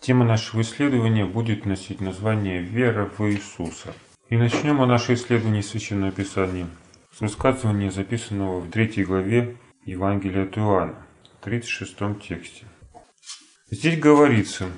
Тема нашего исследования будет носить название «Вера в Иисуса». И начнем мы наше исследование Священного Писания с высказывания, записанного в третьей главе Евангелия от Иоанна, в 36 тексте. Здесь говорится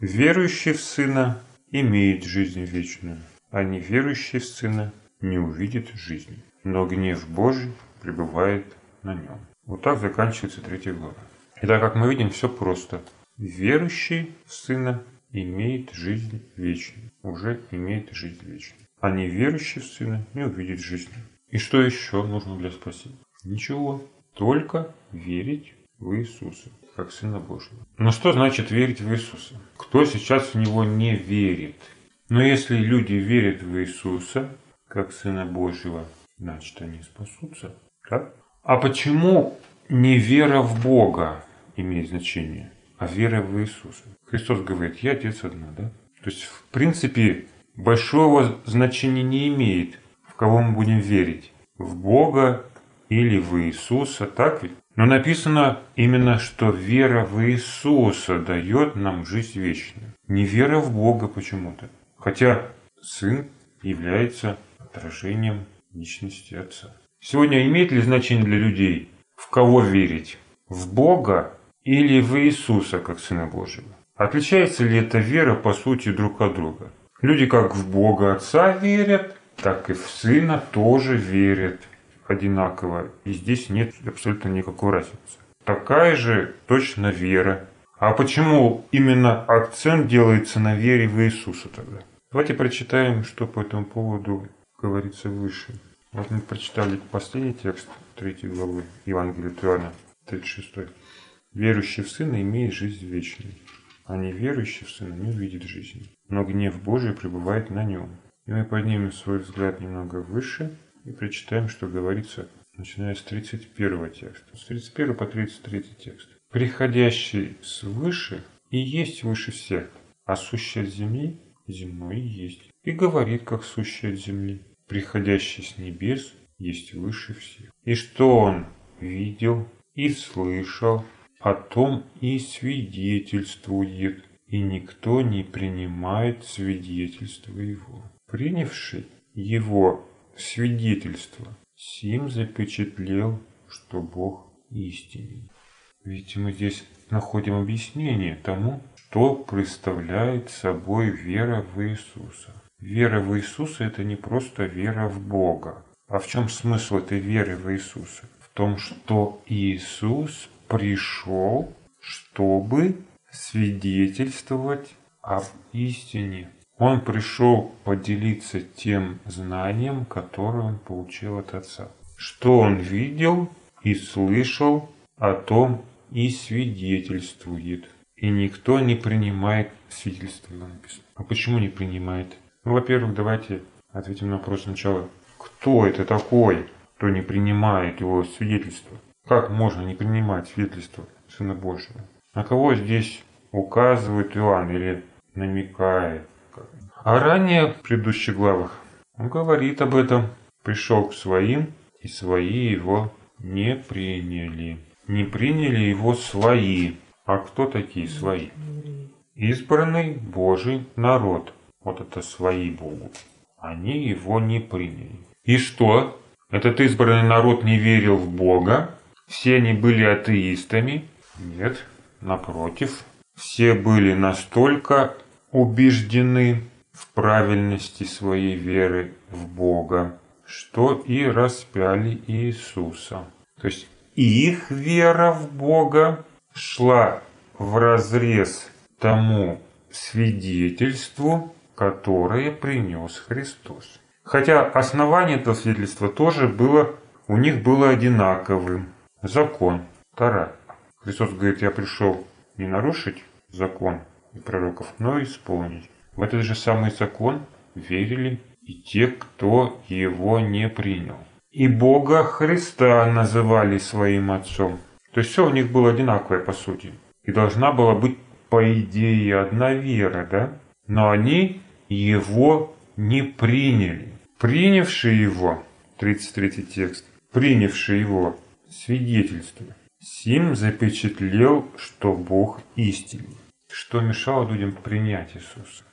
«Верующий в Сына имеет жизнь вечную, а неверующий в Сына не увидит жизни, но гнев Божий пребывает на нем». Вот так заканчивается третья глава. Итак, как мы видим, все просто – Верующий в Сына имеет жизнь вечную, уже имеет жизнь вечную. А неверующий в Сына не увидит жизни. И что еще нужно для спасения? Ничего, только верить в Иисуса, как Сына Божьего. Но что значит верить в Иисуса? Кто сейчас в Него не верит? Но если люди верят в Иисуса, как Сына Божьего, значит они спасутся. Так? А почему не вера в Бога имеет значение? А вера в Иисуса. Христос говорит, я Отец одна, да? То есть, в принципе, большого значения не имеет, в кого мы будем верить. В Бога или в Иисуса, так ведь? Но написано именно, что вера в Иисуса дает нам жизнь вечную. Не вера в Бога почему-то. Хотя Сын является отражением личности Отца. Сегодня имеет ли значение для людей, в кого верить? В Бога или в Иисуса как Сына Божьего. Отличается ли эта вера по сути друг от друга? Люди как в Бога Отца верят, так и в Сына тоже верят одинаково. И здесь нет абсолютно никакой разницы. Такая же точно вера. А почему именно акцент делается на вере в Иисуса тогда? Давайте прочитаем, что по этому поводу говорится выше. Вот мы прочитали последний текст третьей главы Евангелия Иоанна, 36. Верующий в Сына имеет жизнь вечную, а неверующий в Сына не увидит жизни. Но гнев Божий пребывает на нем. И мы поднимем свой взгляд немного выше и прочитаем, что говорится, начиная с 31 текста. С 31 по 33 текст. «Приходящий свыше и есть выше всех, а сущий земли земной есть. И говорит, как сущий земли. Приходящий с небес есть выше всех. И что он видел и слышал, о том и свидетельствует, и никто не принимает свидетельство его. Принявший его свидетельство, сим запечатлел, что Бог истинен. Ведь мы здесь находим объяснение тому, что представляет собой вера в Иисуса. Вера в Иисуса – это не просто вера в Бога. А в чем смысл этой веры в Иисуса? В том, что Иисус пришел, чтобы свидетельствовать об истине. Он пришел поделиться тем знанием, которое он получил от Отца. Что он видел и слышал, о том и свидетельствует. И никто не принимает свидетельство написано. А почему не принимает? Ну, во-первых, давайте ответим на вопрос сначала. Кто это такой, кто не принимает его свидетельство? Как можно не принимать свидетельство Сына Божьего? На кого здесь указывает Иоанн или намекает? А ранее в предыдущих главах он говорит об этом. Пришел к своим, и свои его не приняли. Не приняли его свои. А кто такие свои? Избранный Божий народ. Вот это свои Богу. Они его не приняли. И что? Этот избранный народ не верил в Бога, все они были атеистами? Нет, напротив. Все были настолько убеждены в правильности своей веры в Бога, что и распяли Иисуса. То есть их вера в Бога шла в разрез тому свидетельству, которое принес Христос. Хотя основание этого свидетельства тоже было, у них было одинаковым закон, Тара. Христос говорит, я пришел не нарушить закон и пророков, но исполнить. В этот же самый закон верили и те, кто его не принял. И Бога Христа называли своим отцом. То есть все у них было одинаковое по сути. И должна была быть по идее одна вера, да? Но они его не приняли. Принявшие его, 33 текст, принявшие его свидетельство. Сим запечатлел, что Бог истинный. Что мешало людям принять Иисуса?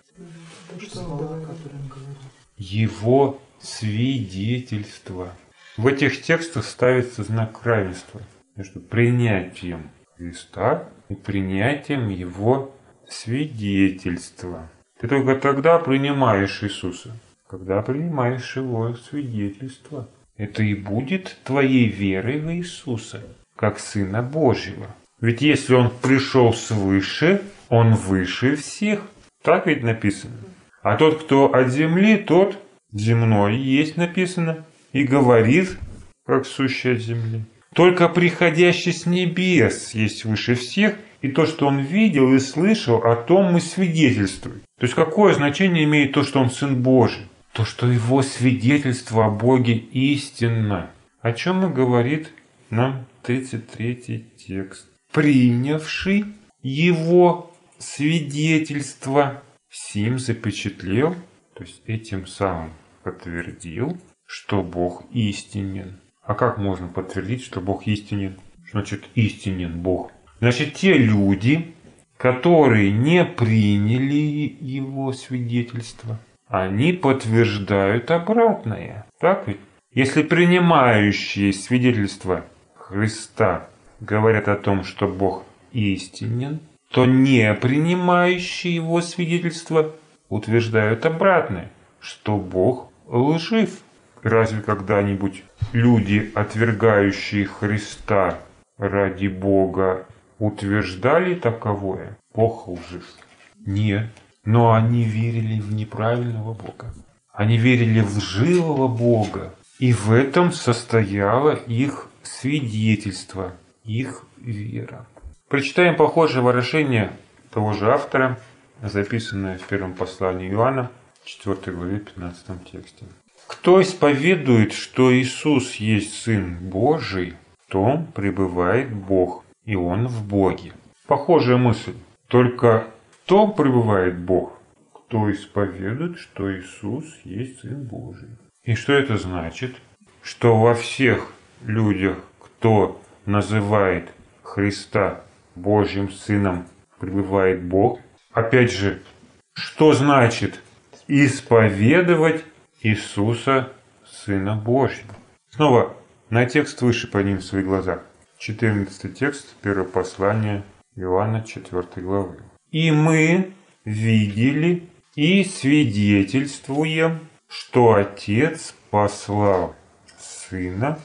Его свидетельство. В этих текстах ставится знак равенства между принятием Христа и принятием Его свидетельства. Ты только тогда принимаешь Иисуса, когда принимаешь Его свидетельство. Это и будет твоей верой в Иисуса, как Сына Божьего. Ведь если Он пришел свыше, Он выше всех. Так ведь написано. А тот, кто от земли, тот земной есть написано. И говорит, как сущий от земли. Только приходящий с небес есть выше всех, и то, что он видел и слышал, о том мы свидетельствуем. То есть какое значение имеет то, что он Сын Божий? То, что его свидетельство о Боге истинно. О чем и говорит нам 33 текст. Принявший его свидетельство, сим запечатлел, то есть этим самым подтвердил, что Бог истинен. А как можно подтвердить, что Бог истинен? Значит, истинен Бог. Значит, те люди, которые не приняли его свидетельство, они подтверждают обратное. Так ведь? Если принимающие свидетельство Христа говорят о том, что Бог истинен, то не принимающие его свидетельство утверждают обратное, что Бог лжив. Разве когда-нибудь люди, отвергающие Христа ради Бога, утверждали таковое? Бог лжив. Нет. Но они верили в неправильного Бога. Они верили в лживого Бога. И в этом состояло их свидетельство, их вера. Прочитаем похожее выражение того же автора, записанное в первом послании Иоанна, 4 главе 15 тексте. Кто исповедует, что Иисус есть Сын Божий, том пребывает Бог, и Он в Боге. Похожая мысль. Только том пребывает Бог, кто исповедует, что Иисус есть Сын Божий. И что это значит? Что во всех людях, кто называет Христа Божьим Сыном, пребывает Бог. Опять же, что значит исповедовать Иисуса, Сына Божьего. Снова на текст выше подним свои глаза. 14 текст, первое послание Иоанна 4 главы. «И мы видели и свидетельствуем, что Отец послал Сына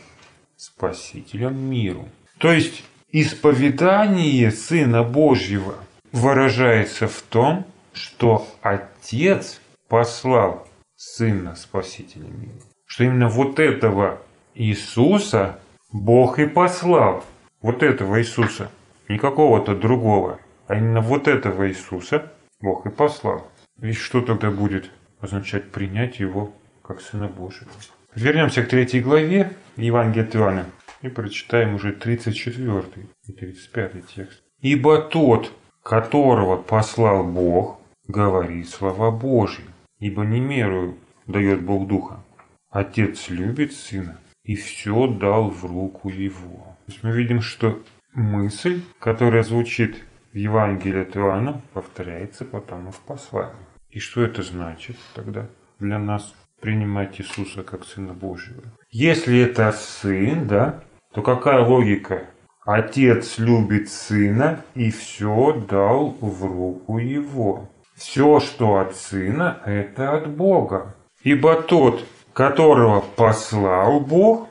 Спасителем миру». То есть исповедание Сына Божьего выражается в том, что Отец послал Сына Спасителя мира. Что именно вот этого Иисуса Бог и послал. Вот этого Иисуса. Не какого-то другого. А именно вот этого Иисуса Бог и послал. Ведь что тогда будет означать принять его как Сына Божьего? Вернемся к третьей главе Евангелия от Иоанна и прочитаем уже 34 и 35 текст. «Ибо тот, которого послал Бог, говорит слова Божьи, ибо не меру дает Бог Духа. Отец любит Сына и все дал в руку Его. То есть мы видим, что мысль, которая звучит в Евангелии от Иоанна, повторяется потом и в послании. И что это значит тогда для нас принимать Иисуса как Сына Божьего? Если это Сын, да, то какая логика? Отец любит Сына и все дал в руку Его. Все, что от Сына, это от Бога. Ибо тот, которого послал Бог,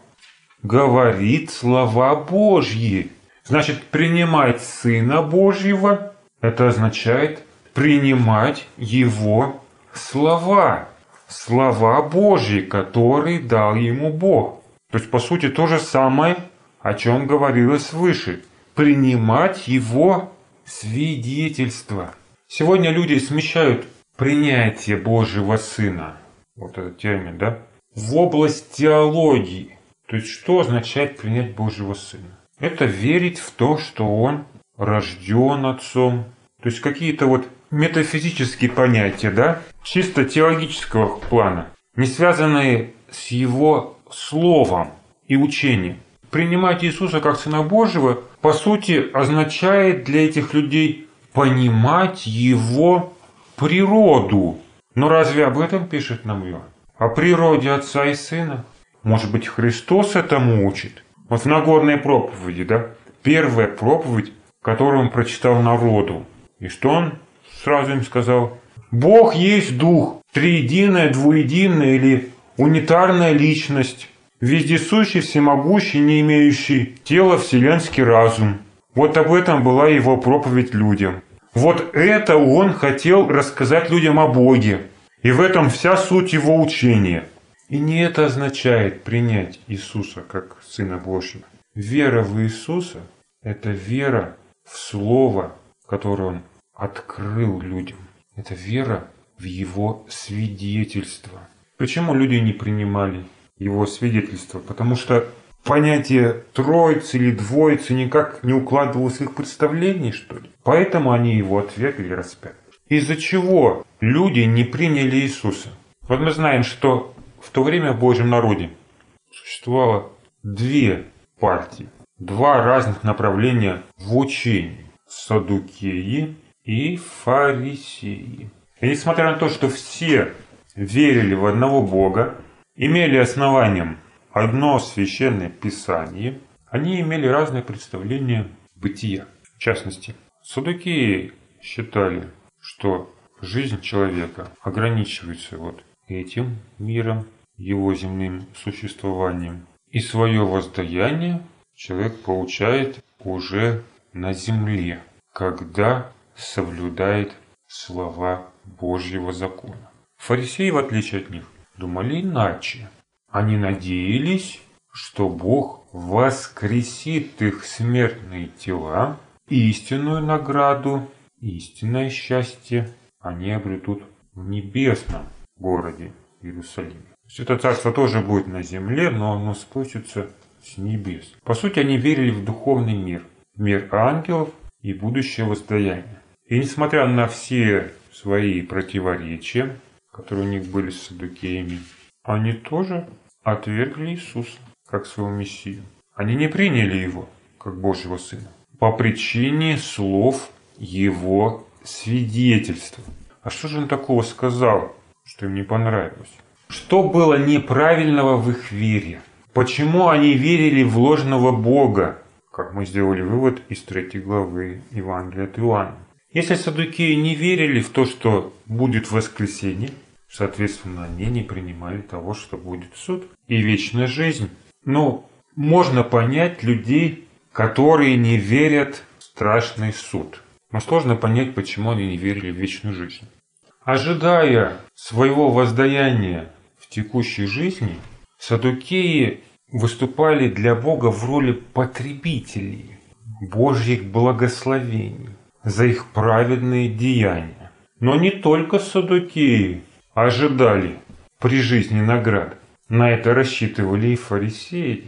говорит слова Божьи. Значит, принимать Сына Божьего, это означает принимать Его слова. Слова Божьи, которые дал ему Бог. То есть, по сути, то же самое, о чем говорилось выше. Принимать Его свидетельство. Сегодня люди смещают принятие Божьего Сына, вот этот термин, да, в область теологии. То есть, что означает принять Божьего Сына? Это верить в то, что Он рожден Отцом. То есть, какие-то вот метафизические понятия, да, чисто теологического плана, не связанные с Его Словом и учением. Принимать Иисуса как Сына Божьего, по сути, означает для этих людей понимать его природу. Но разве об этом пишет нам Иоанн? О природе Отца и Сына? Может быть, Христос этому учит? Вот в Нагорной проповеди, да? Первая проповедь, которую он прочитал народу. И что он сразу им сказал? Бог есть Дух, триединая, двуединая или унитарная личность, вездесущий, всемогущий, не имеющий тела вселенский разум. Вот об этом была его проповедь людям. Вот это он хотел рассказать людям о Боге. И в этом вся суть его учения. И не это означает принять Иисуса как Сына Божьего. Вера в Иисуса – это вера в Слово, которое Он открыл людям. Это вера в Его свидетельство. Почему люди не принимали Его свидетельство? Потому что понятие троицы или двоицы никак не укладывалось в их представлении, что ли? Поэтому они его отвергли и распяли. Из-за чего люди не приняли Иисуса? Вот мы знаем, что в то время в Божьем народе существовало две партии, два разных направления в учении – садукеи и фарисеи. И несмотря на то, что все верили в одного Бога, имели основанием одно священное писание, они имели разные представления бытия. В частности, садукеи считали, что жизнь человека ограничивается вот этим миром, его земным существованием. И свое воздаяние человек получает уже на земле, когда соблюдает слова Божьего закона. Фарисеи, в отличие от них, думали иначе. Они надеялись, что Бог воскресит их смертные тела, истинную награду, истинное счастье они обретут в небесном городе Иерусалиме. То есть это царство тоже будет на земле, но оно спустится с небес. По сути, они верили в духовный мир, мир ангелов и будущее воздаяние. И несмотря на все свои противоречия, которые у них были с садукеями, они тоже отвергли Иисуса как своего Мессию. Они не приняли Его как Божьего Сына по причине слов Его свидетельства. А что же он такого сказал, что им не понравилось? Что было неправильного в их вере? Почему они верили в ложного Бога, как мы сделали вывод из третьей главы Евангелия от Иоанна? Если садукеи не верили в то, что будет воскресенье, соответственно, они не принимали того, что будет суд и вечная жизнь. Но можно понять людей, которые не верят в страшный суд. Но сложно понять, почему они не верили в вечную жизнь. Ожидая своего воздаяния в текущей жизни, садукеи выступали для Бога в роли потребителей Божьих благословений за их праведные деяния. Но не только садукеи ожидали при жизни наград. На это рассчитывали и фарисеи.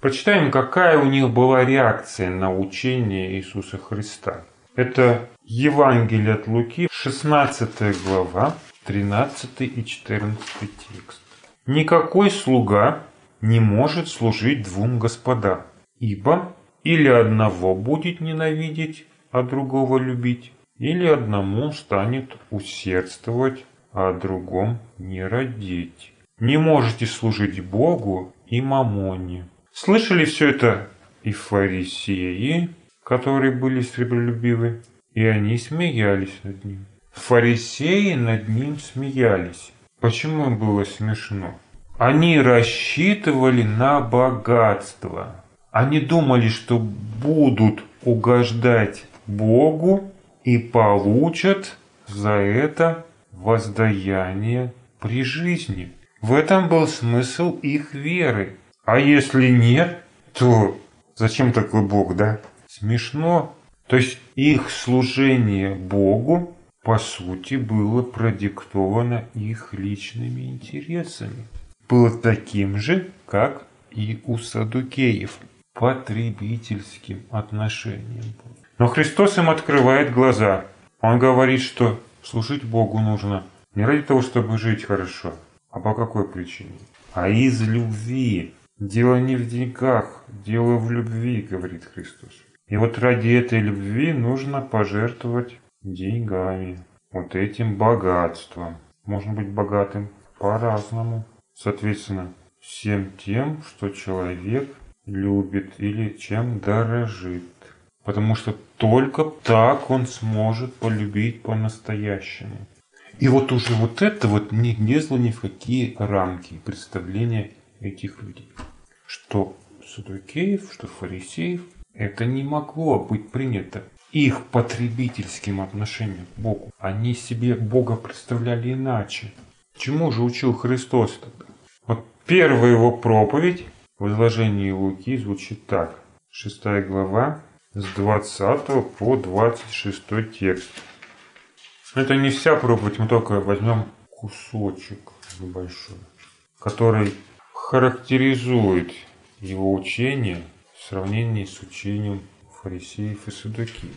Прочитаем, какая у них была реакция на учение Иисуса Христа. Это Евангелие от Луки, 16 глава, 13 и 14 текст. «Никакой слуга не может служить двум господам, ибо или одного будет ненавидеть, а другого любить, или одному станет усердствовать, а другом не родить. Не можете служить Богу и мамоне. Слышали все это и фарисеи, которые были сребролюбивы, и они смеялись над ним. Фарисеи над ним смеялись. Почему было смешно? Они рассчитывали на богатство. Они думали, что будут угождать Богу и получат за это воздаяние при жизни. В этом был смысл их веры. А если нет, то зачем такой Бог, да? Смешно. То есть их служение Богу, по сути, было продиктовано их личными интересами. Было таким же, как и у садукеев, потребительским отношением. Но Христос им открывает глаза. Он говорит, что служить Богу нужно не ради того, чтобы жить хорошо, а по какой причине? А из любви. Дело не в деньгах, дело в любви, говорит Христос. И вот ради этой любви нужно пожертвовать деньгами, вот этим богатством. Можно быть богатым по-разному. Соответственно, всем тем, что человек любит или чем дорожит. Потому что только так он сможет полюбить по-настоящему. И вот уже вот это вот не лезло ни в какие рамки представления этих людей. Что Садукеев, что Фарисеев, это не могло быть принято их потребительским отношением к Богу. Они себе Бога представляли иначе. Чему же учил Христос тогда? Вот первая его проповедь в изложении Луки звучит так. Шестая глава, с 20 по 26 текст. Это не вся проповедь, мы только возьмем кусочек небольшой, который характеризует его учение в сравнении с учением фарисеев и судакиев.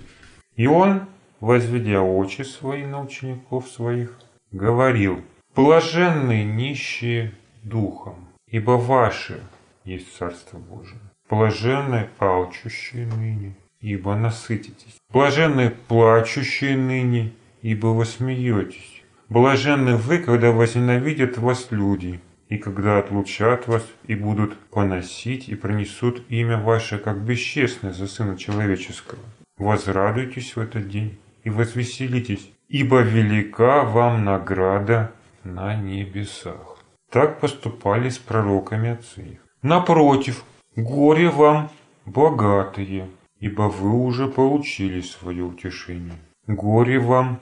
И он, возведя очи свои на учеников своих, говорил, «Блаженные нищие духом, ибо ваши есть Царство Божие. Блаженные алчущие ныне, ибо насытитесь. Блаженны плачущие ныне, ибо вы смеетесь. Блаженны вы, когда возненавидят вас люди, и когда отлучат вас, и будут поносить, и пронесут имя ваше, как бесчестное за Сына Человеческого. Возрадуйтесь в этот день и возвеселитесь, ибо велика вам награда на небесах. Так поступали с пророками отцы их. Напротив, горе вам, богатые, ибо вы уже получили свое утешение. Горе вам,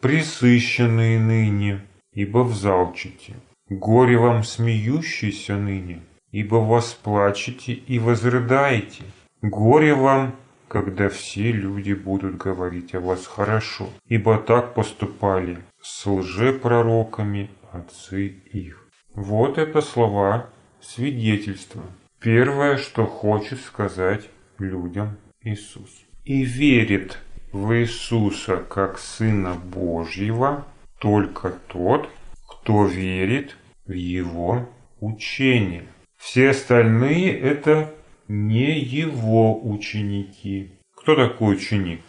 присыщенные ныне, ибо взалчите. Горе вам, смеющиеся ныне, ибо восплачете и возрыдаете. Горе вам, когда все люди будут говорить о вас хорошо, ибо так поступали с лжепророками отцы их. Вот это слова свидетельства. Первое, что хочет сказать людям Иисус. И верит в Иисуса как Сына Божьего только тот, кто верит в Его учение. Все остальные это не Его ученики. Кто такой ученик?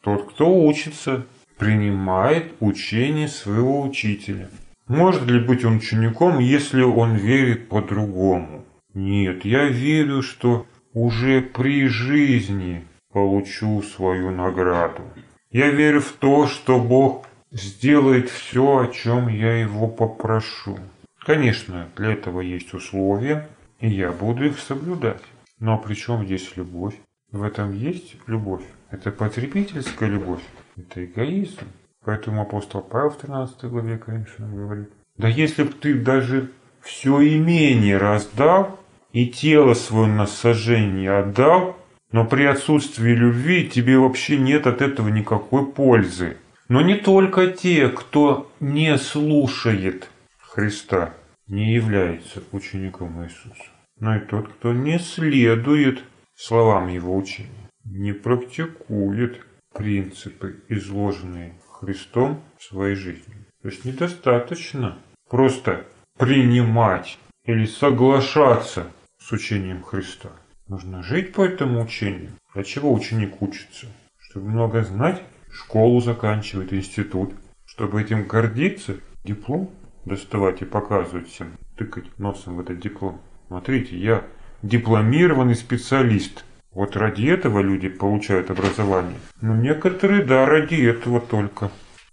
Тот, кто учится, принимает учение своего учителя. Может ли быть он учеником, если он верит по-другому? Нет, я верю, что уже при жизни получу свою награду. Я верю в то, что Бог сделает все, о чем я его попрошу. Конечно, для этого есть условия, и я буду их соблюдать. Но при чем здесь любовь? В этом есть любовь. Это потребительская любовь. Это эгоизм. Поэтому апостол Павел в 13 главе, конечно, говорит. Да если бы ты даже все имение раздал, и тело свое на сожжение отдал, но при отсутствии любви тебе вообще нет от этого никакой пользы. Но не только те, кто не слушает Христа, не является учеником Иисуса, но и тот, кто не следует словам Его учения, не практикует принципы, изложенные Христом в своей жизни. То есть недостаточно просто принимать или соглашаться с учением Христа. Нужно жить по этому учению. Для чего ученик учится? Чтобы много знать, школу заканчивать, институт. Чтобы этим гордиться, диплом доставать и показывать всем, тыкать носом в этот диплом. Смотрите, я дипломированный специалист. Вот ради этого люди получают образование. Но некоторые, да, ради этого только.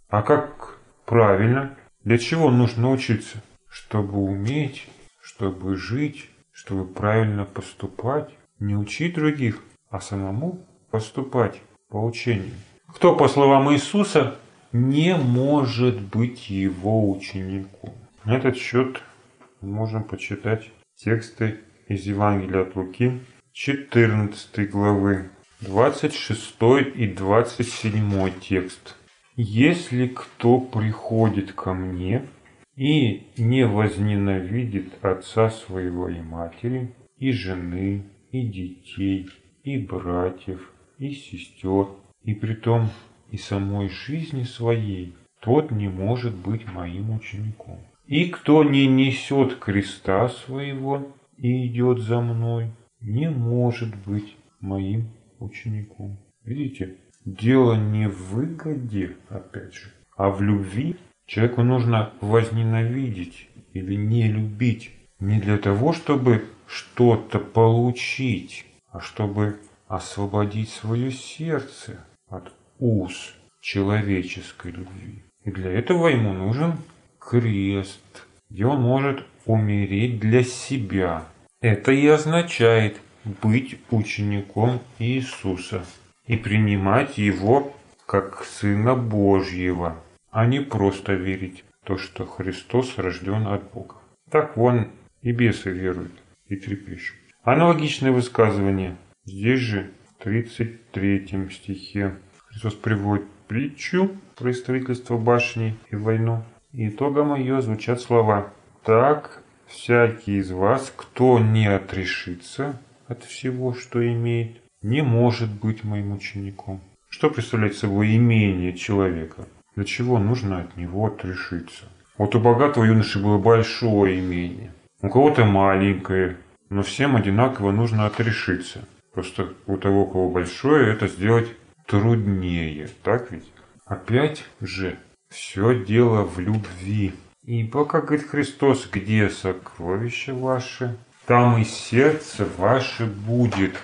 А как правильно? Для чего нужно учиться? Чтобы уметь, чтобы жить, чтобы правильно поступать, не учить других, а самому поступать по учению. Кто, по словам Иисуса, не может быть его учеником. На этот счет можем почитать тексты из Евангелия от Луки 14 главы, 26 и 27 текст. «Если кто приходит ко мне и не возненавидит отца своего и матери, и жены, и детей, и братьев, и сестер, и притом и самой жизни своей, тот не может быть моим учеником. И кто не несет креста своего и идет за мной, не может быть моим учеником. Видите, дело не в выгоде, опять же, а в любви. Человеку нужно возненавидеть или не любить не для того, чтобы что-то получить, а чтобы освободить свое сердце от уз человеческой любви. И для этого ему нужен крест, где он может умереть для себя. Это и означает быть учеником Иисуса и принимать Его как Сына Божьего, а не просто верить в то, что Христос рожден от Бога. Так вон и бесы веруют и трепещут. Аналогичное высказывание здесь же 33 стихе. Христос приводит притчу про строительство башни и войну. Итогом ее звучат слова «Так всякий из вас, кто не отрешится от всего, что имеет, не может быть моим учеником». Что представляет собой имение человека? Для чего нужно от него отрешиться? Вот у богатого юноши было большое имение, у кого-то маленькое, но всем одинаково нужно отрешиться. Просто у того, у кого большое, это сделать труднее, так ведь? Опять же, все дело в любви. Ибо, как говорит Христос, где сокровища ваши, там и сердце ваше будет.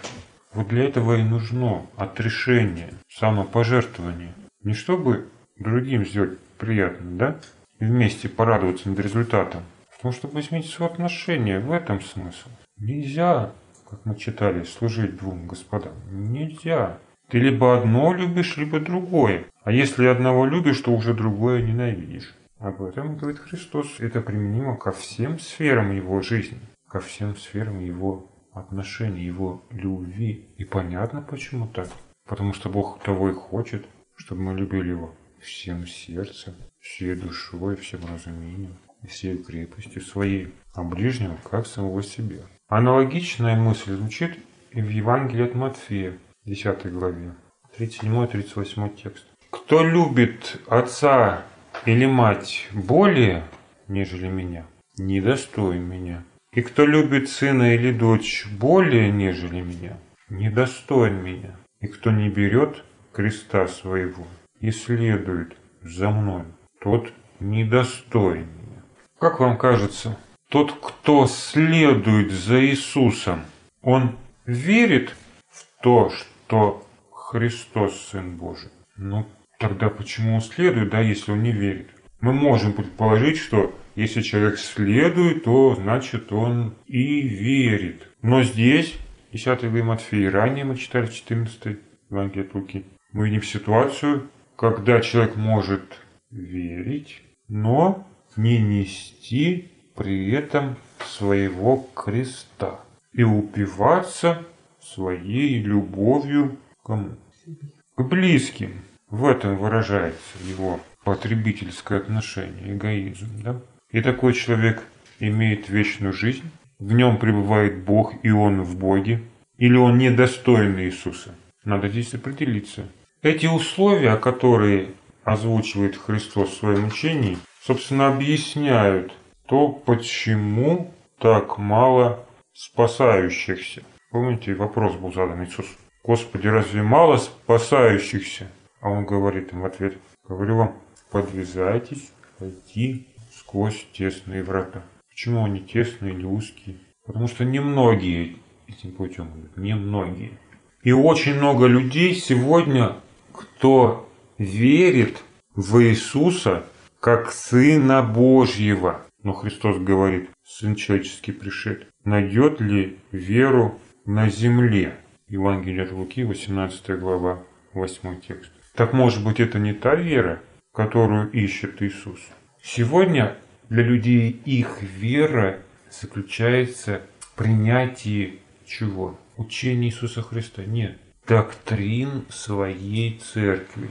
Вот для этого и нужно отрешение, самопожертвование. Не чтобы другим сделать приятно, да? И вместе порадоваться над результатом. Потому чтобы изменить соотношение, в этом смысл. Нельзя, как мы читали, служить двум господам. Нельзя. Ты либо одно любишь, либо другое. А если одного любишь, то уже другое ненавидишь. Об этом говорит Христос. Это применимо ко всем сферам его жизни, ко всем сферам его отношений, его любви. И понятно, почему так. Потому что Бог того и хочет, чтобы мы любили его всем сердцем, всей душой, всем разумением, всей крепостью своей, а ближнего как самого себя. Аналогичная мысль звучит и в Евангелии от Матфея, 10 главе, 37-38 текст. «Кто любит отца или мать более, нежели меня, недостоин меня. И кто любит сына или дочь более, нежели меня, недостоин меня. И кто не берет креста своего и следует за мной, тот недостоин меня». Как вам кажется, тот, кто следует за Иисусом, он верит в то, что Христос Сын Божий. Ну, тогда почему он следует, да, если он не верит? Мы можем предположить, что если человек следует, то значит он и верит. Но здесь, 10 глава Матфея, ранее мы читали 14 Евангелие от Луки, мы видим ситуацию, когда человек может верить, но не нести при этом своего креста и упиваться своей любовью кому? К близким. В этом выражается его потребительское отношение, эгоизм. Да? И такой человек имеет вечную жизнь, в нем пребывает Бог, и он в Боге, или он недостоин Иисуса. Надо здесь определиться. Эти условия, которые озвучивает Христос в своем учении, собственно, объясняют то, почему так мало спасающихся. Помните, вопрос был задан Иисусу. Господи, разве мало спасающихся? А он говорит им в ответ, говорю вам, подвязайтесь пойти сквозь тесные врата. Почему они тесные или узкие? Потому что немногие этим путем идут, немногие. И очень много людей сегодня, кто верит в Иисуса как Сына Божьего. Но Христос говорит, Сын человеческий пришед, найдет ли веру на земле. Евангелие от Луки, 18 глава, 8 текст. Так может быть это не та вера, которую ищет Иисус? Сегодня для людей их вера заключается в принятии чего? Учения Иисуса Христа. Нет. Доктрин своей церкви.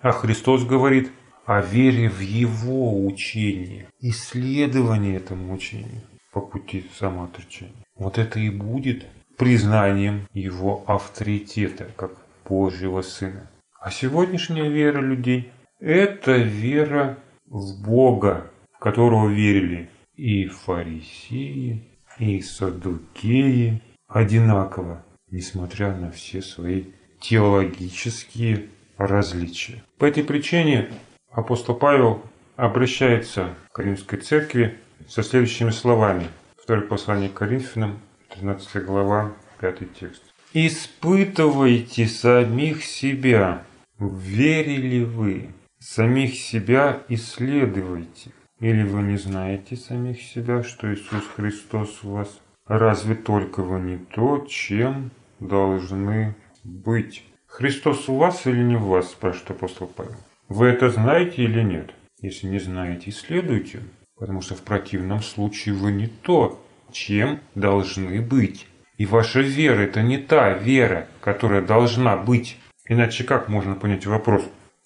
А Христос говорит о вере в Его учение, исследовании этому учению по пути самоотречения. Вот это и будет признанием его авторитета как Божьего Сына. А сегодняшняя вера людей – это вера в Бога, в которого верили и фарисеи, и садукеи одинаково, несмотря на все свои теологические различия. По этой причине апостол Павел обращается к Римской церкви со следующими словами. Второе послание к Коринфянам, 13 глава, 5 текст. «Испытывайте самих себя, верили вы, самих себя исследуйте. Или вы не знаете самих себя, что Иисус Христос в вас? Разве только вы не то, чем должны быть?» Христос у вас или не в вас, спрашивает апостол Павел. Вы это знаете или нет? Если не знаете, исследуйте, потому что в противном случае вы не то, чем должны быть. И ваша вера – это не та вера, которая должна быть. Иначе как можно понять вопрос,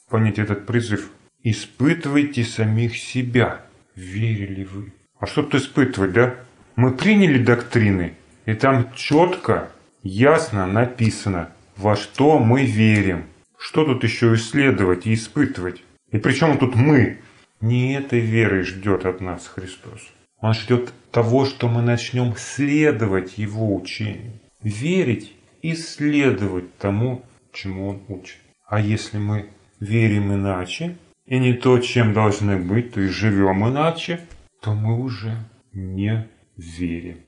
понять этот призыв? Испытывайте самих себя. Верили вы? А что тут испытывать, да? Мы приняли доктрины, и там четко, ясно написано – во что мы верим. Что тут еще исследовать и испытывать? И причем тут мы? Не этой верой ждет от нас Христос. Он ждет того, что мы начнем следовать Его учению. Верить и следовать тому, чему Он учит. А если мы верим иначе, и не то, чем должны быть, то и живем иначе, то мы уже не верим.